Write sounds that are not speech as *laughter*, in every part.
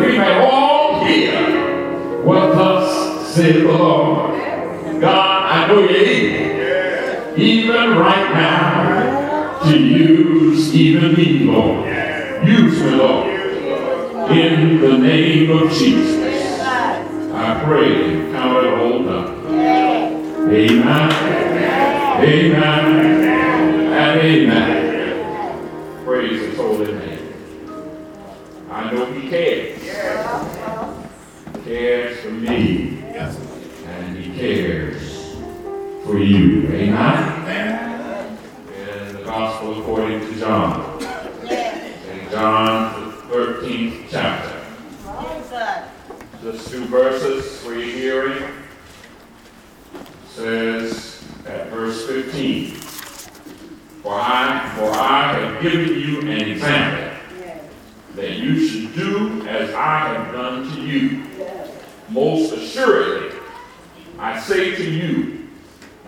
we may all hear what thus saith the Lord. God, I know you're able, even right now, to use even me, Lord. Use me, Lord. In the name of Jesus. I pray, count it all done. Amen. Amen. That you should do as I have done to you. Most assuredly, I say to you,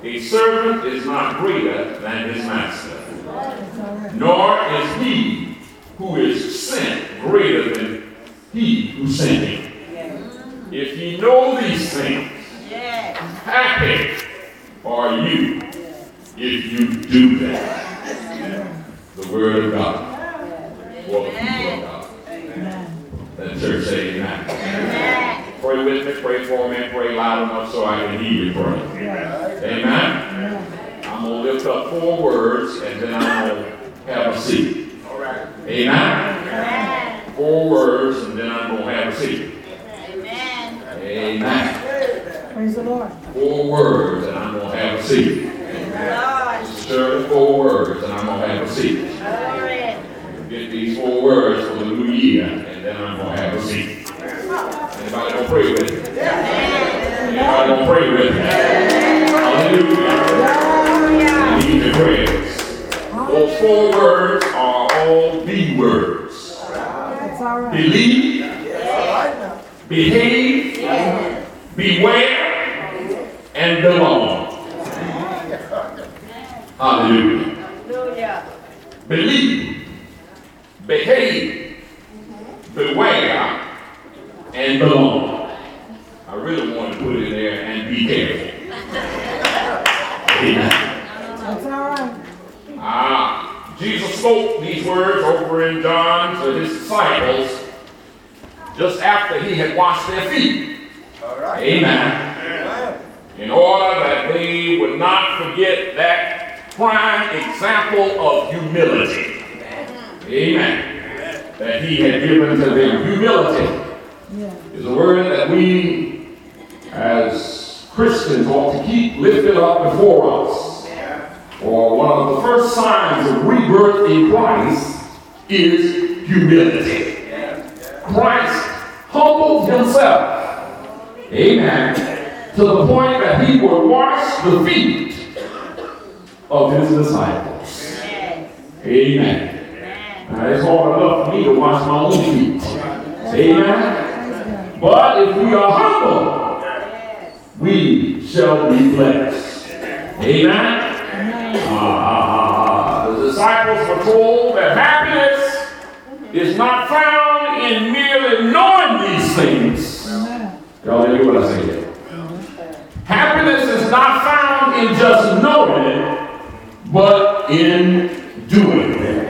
a servant is not greater than his master, nor is he who is sent greater than he who sent him. If ye know these things, happy are you if you do that. The word of God. For the people of God. Let the church say amen. Pray with me, pray for me, pray loud enough so I can hear you pray. Amen. I'm going to lift up four words and then I'm going to have a seat. All right. Amen. Four words and then I'm going to have a seat. Amen. Amen. Praise the Lord. Four words and I'm going to have a seat. Shirley, four words and I'm going to have a seat. Get these four words for the new year and I'm going to have a seat. Anybody going to pray with me? Anybody going to pray with me? Hallelujah. I need your prayers. Those four words are all B words. Right. Believe, behave, beware, and belong. Hallelujah. Believe, behave, beware, and belong. I really want to put it there and be careful. Amen. That's all right. Ah, Jesus spoke these words over in John to his disciples just after he had washed their feet. Amen. In order that they would not forget that prime example of humility. Amen. That he had given to them. Humility Yeah. is a word that we as Christians ought to keep lifted up before us. Or one of the first signs of rebirth in Christ is humility. Christ humbled himself. Amen. To the point that he would wash the feet of his disciples. Amen. Now, it's hard enough for me to wash my own feet. Amen. But if we are humble, we shall be blessed. Amen. Ah, the disciples were told that happiness is not found in merely knowing these things. Y'all didn't hear what I said. Happiness is not found in just knowing it, but in doing it.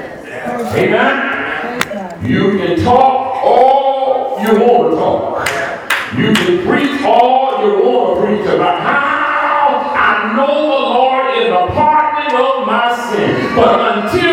Amen. You can talk all you want to talk. You can preach all you want about how I know the Lord in the pardoning of my sin. But until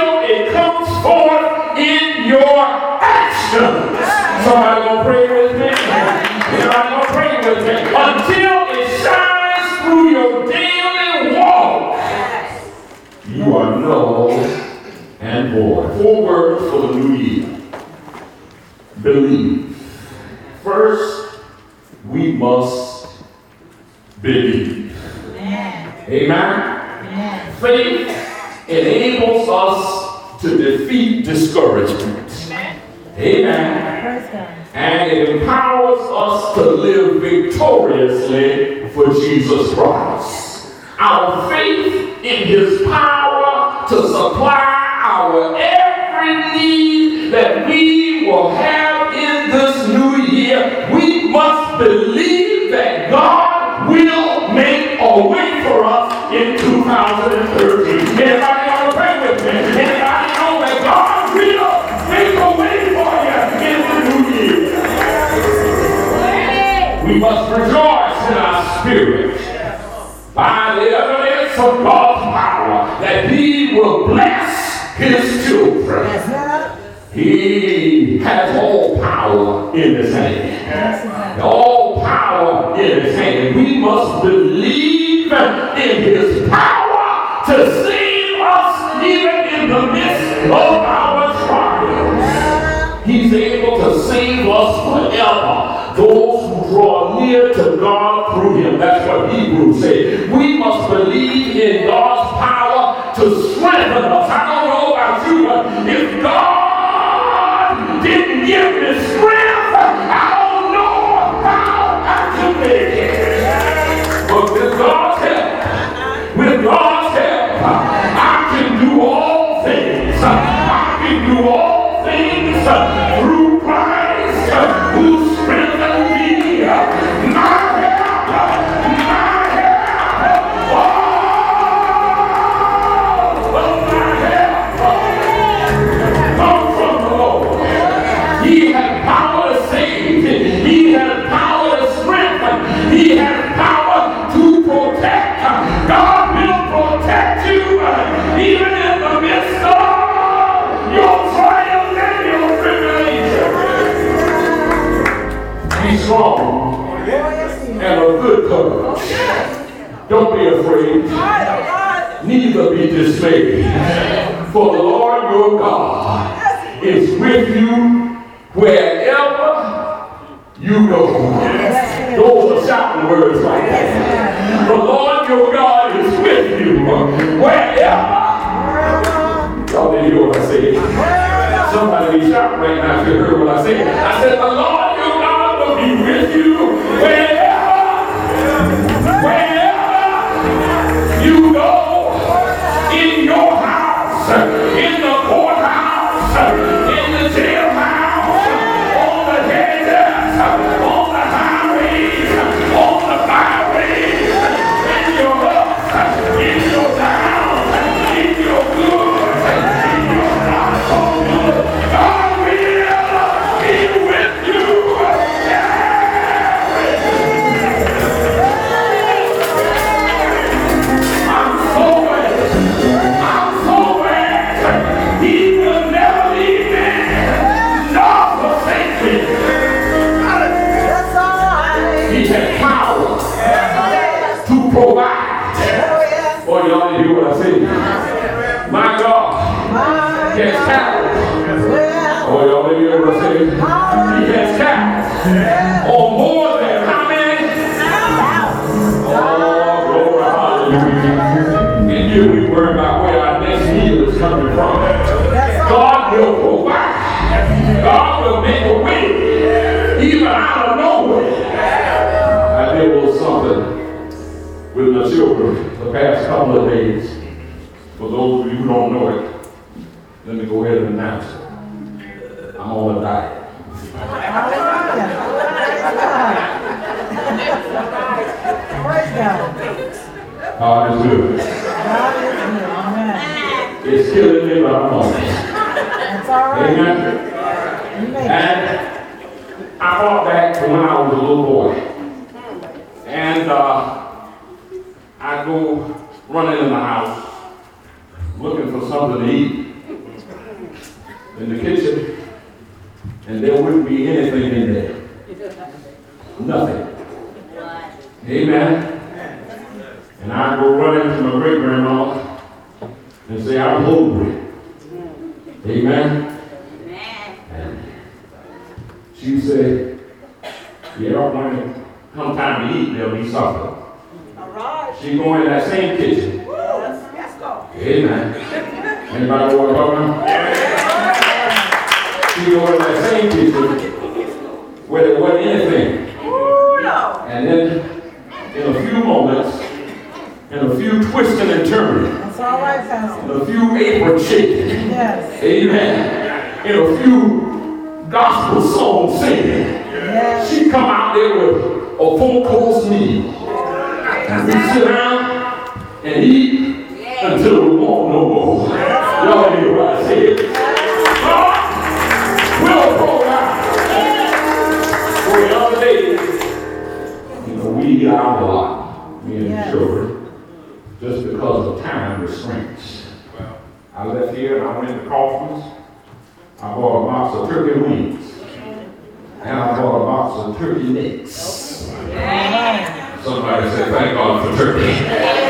We must rejoice in our spirit by the evidence of God's power that He will bless His children. He has all power in His hand. All power in His hand. We must believe in His power to save near to God through Him. That's what Hebrews say. We must believe in God's power to strengthen us. I don't know about you, but if God didn't give me strength, And we worry about where our next meal is coming from. God will provide. God will make a way, even out of nowhere. I did a little something with my children the past couple of days. For those of you who don't know it, let me go ahead and announce it. I'm on a diet. Praise God. God is good. God is good. Amen. It's killing me, but I'm on. That's all right. Amen. You make it. And I thought back to when I was a little boy. And uh, I go running in the house looking for something to eat in the kitchen, and there wouldn't be anything in there. Nothing. Amen. And I go running to my great grandma and say, I'm hungry. Amen. And She said, yeah, when come time to eat, there'll be supper. All right. She go in that same kitchen. Yes, go. Amen. Anybody know what I'm talking about? She go in that same kitchen where there wasn't anything. Ooh, no. And then, in a few moments, in a few twisting and turning, That's all right, Pastor. in a few apron shaking, Yes. amen, in a few gospel songs singing, Yes. she come out there with a full course meal. And we sit down and eat until we want no more. Y'all hear what I said? God will provide. For the other day, you know, we eat out a lot, me and the children, just because of time restraints. I left here and I went to Kaufman's. I bought a box of turkey wings. And I bought a box of turkey necks. Somebody said, thank God for turkey. *laughs*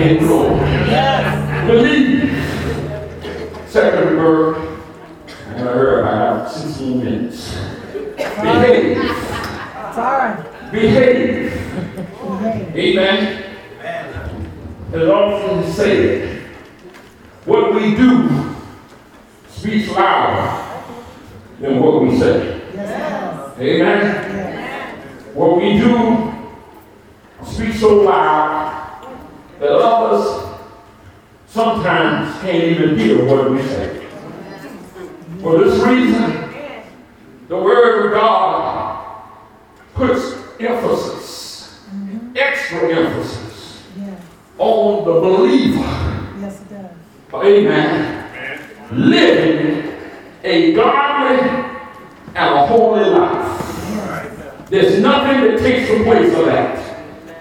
in glory. Believe. Second verse, and I heard about 16 minutes. Behave. It's all right. Behave. Behave. Amen. As often said, what we do speaks louder than what we say. Yes, Amen. it does. Yes. What we do speaks so loud that others sometimes can't even hear what we say. For this reason, the Word of God puts emphasis, extra emphasis, Yes. on the believer. Yes, Amen. Living a godly and a holy life. There's nothing that takes away from that.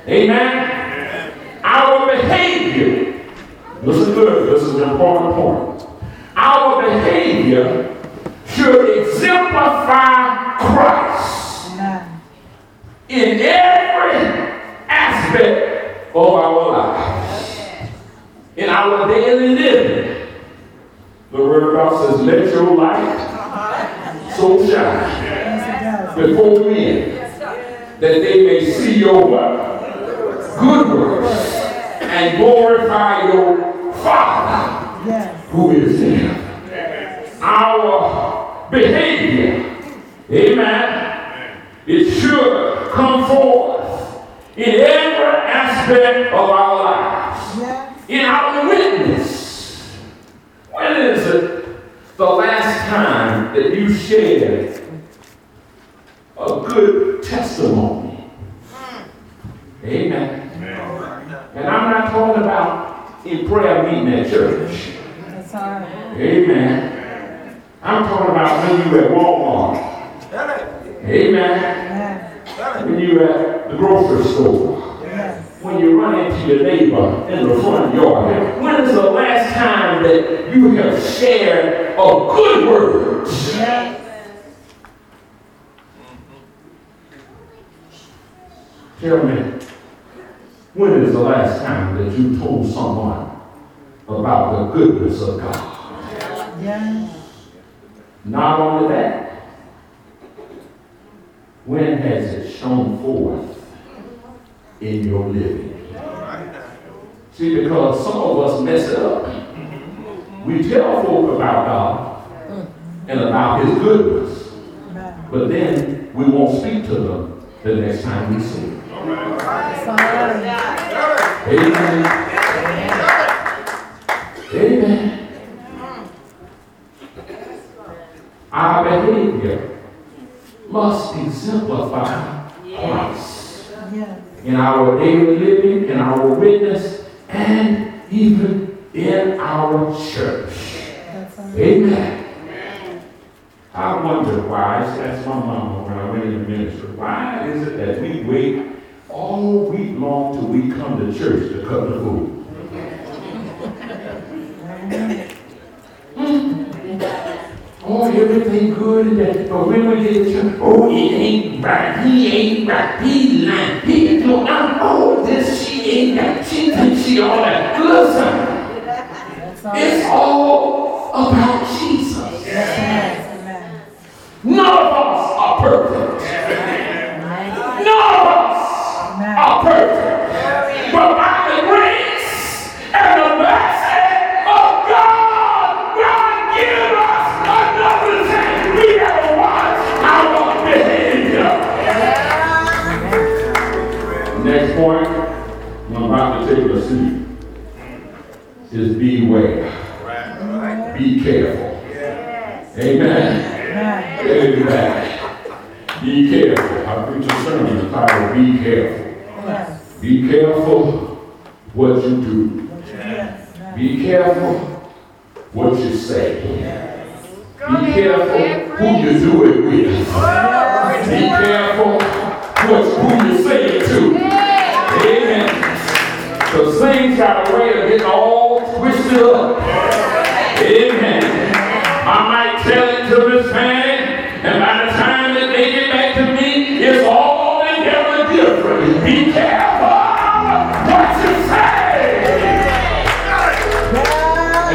Amen. Our behavior, listen good, this is an important point. Our behavior should exemplify Christ Amen. in every aspect of our lives. In our daily living, the Word of God says, let your light so shine before men that they may see your good works and glorify your Father who is in heaven. Our behavior Amen. It should come forth in every aspect of our lives. Yes. In our witness. When is it the last time that you shared a good testimony? Amen. And I'm not talking about in prayer meeting at church. That's all right. Amen. I'm talking about when you at Walmart. Amen. Yes. When you at the grocery store. When you run into your neighbor in the front yard. When is the last time that you have shared a good word? Yes. Tell me, when is the last time that you told someone about the goodness of God? Yes. Not only that, when has it shown forth in your living? See, because some of us mess it up. We tell folk about God and about His goodness, but then we won't speak to them the next time we see them. Amen. Amen. Our behavior must exemplify Christ. In our daily living, in our witness, and even in our church. Amen. I wonder why, I asked my mama when I went into ministry, why is it that we wait all week long till we come to church to cut the food? Oh, everything good that, but when we get to oh, it ain't right, he ain't right, he lying, he don't, I'm all this, she ain't that, she thinks she all that. Listen, all it's all about Jesus. Yes. None of us are perfect. None of us are perfect.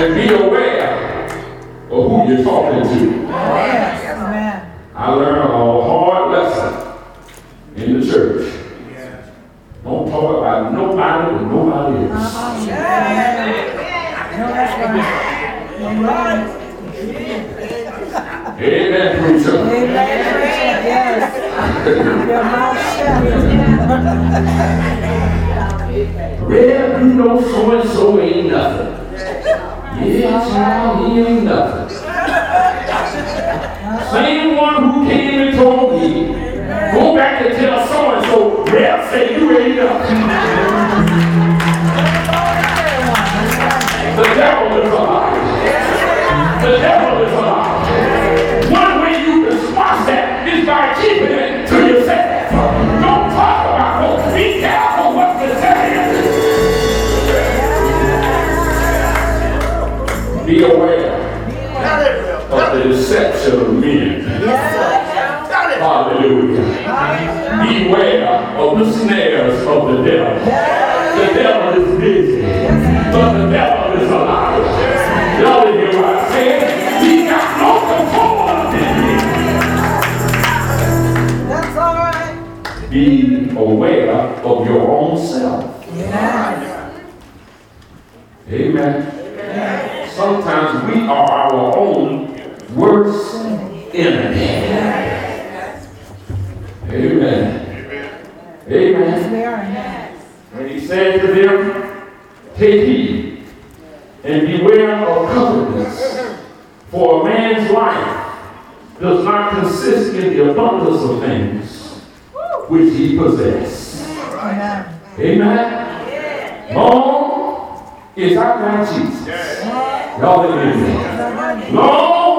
And be aware of who you're talking to. Yes. Amen. I learned a hard lesson in the church. Don't talk about nobody with nobody else. Amen. No, that's right. Amen. Amen, preacher. Yes. Your mouth shut. Well, you know so and so ain't nothing. Nothing. Same one who came and told me, go back and tell so and so, well, say you ain't nothing. The deception of men. Hallelujah. Beware of the snares of the devil. The devil is busy, but the devil is a liar. Y'all hear what I said? He got no control of it. That's all right. Be aware of your own self. Yes. Amen. Sometimes we are our own worst enemy. Amen. Amen. In. And he said to them, Take heed and beware of covetousness, for a man's life does not consist in the abundance of things which he possesses. Amen. Amen. Long is our God Jesus. Y'all didn't. Long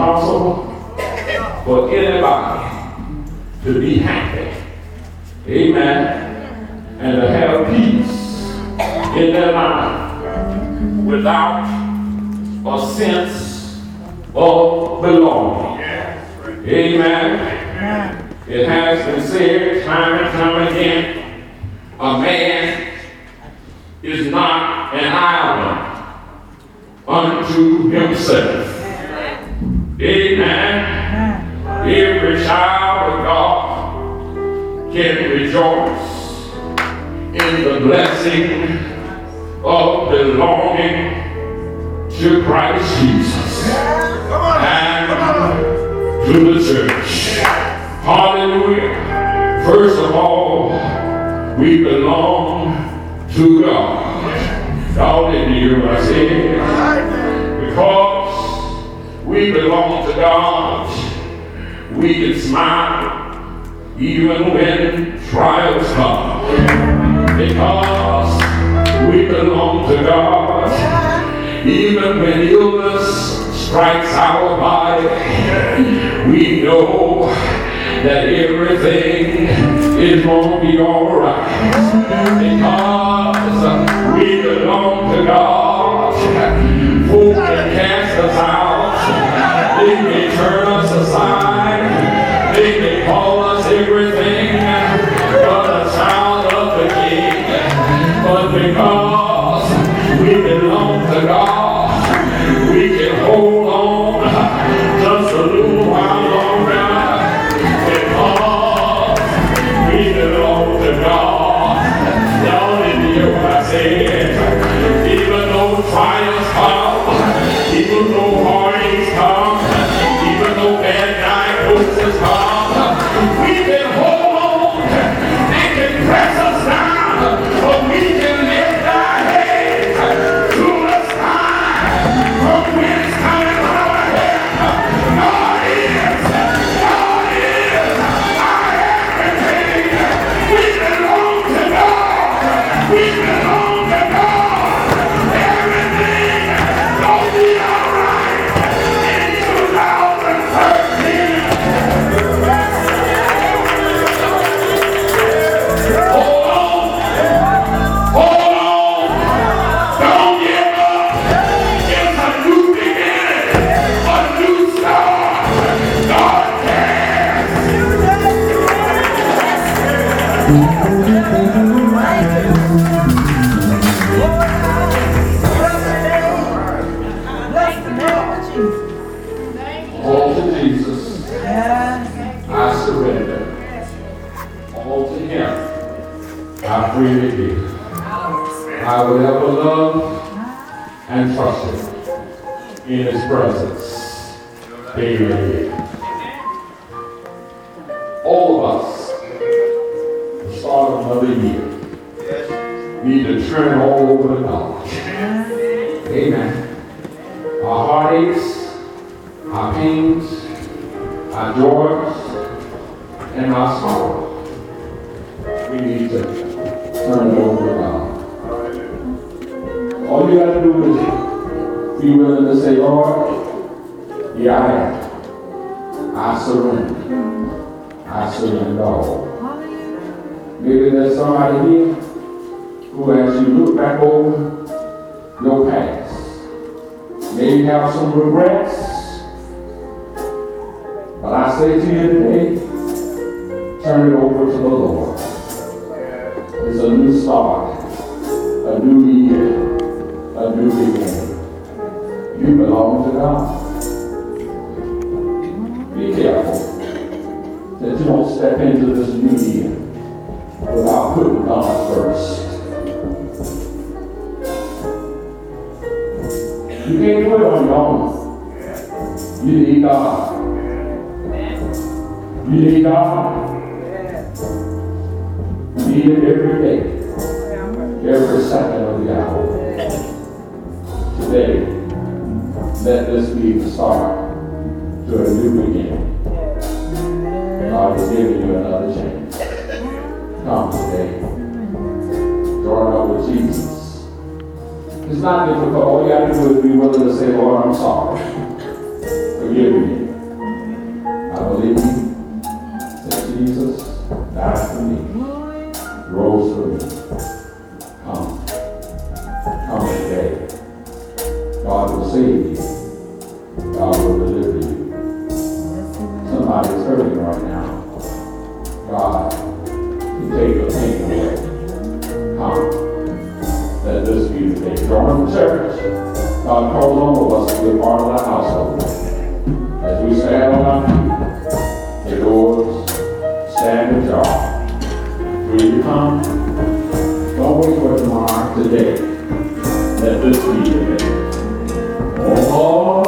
impossible for anybody to be happy. Amen. And to have peace in their life without a sense of belonging. Amen. It has been said time and time again, a man is not an island unto himself. Every child of God can rejoice in the blessing of belonging to Christ Jesus and to the church. Hallelujah. First of all, we belong to God. Y'all didn't I. Because we belong to God, we can smile even when trials come. Because we belong to God, even when illness strikes our body, we know that everything is going to be alright. Because we belong to God, who can cast us out, turned over God. All you got to do is be willing to say, Lord, yeah, I am. I surrender. I surrender all. Maybe there's somebody here who, as you look back over your past, may have some regrets. But I say to you today, turn it over to the Lord. It's a new start, a new year, a new beginning. You belong to God. Be careful that you don't step into this new year without putting God first. You can't do it on your own. You need God. You need God. Need it every day, every second of the hour. Today, let this be the start to a new beginning. God is giving you another chance. Come today. Join up with Jesus. It's not difficult. All you have to do is be willing to say, Lord, I'm sorry. Forgive me. I believe rose. Come. Come today. God will save you.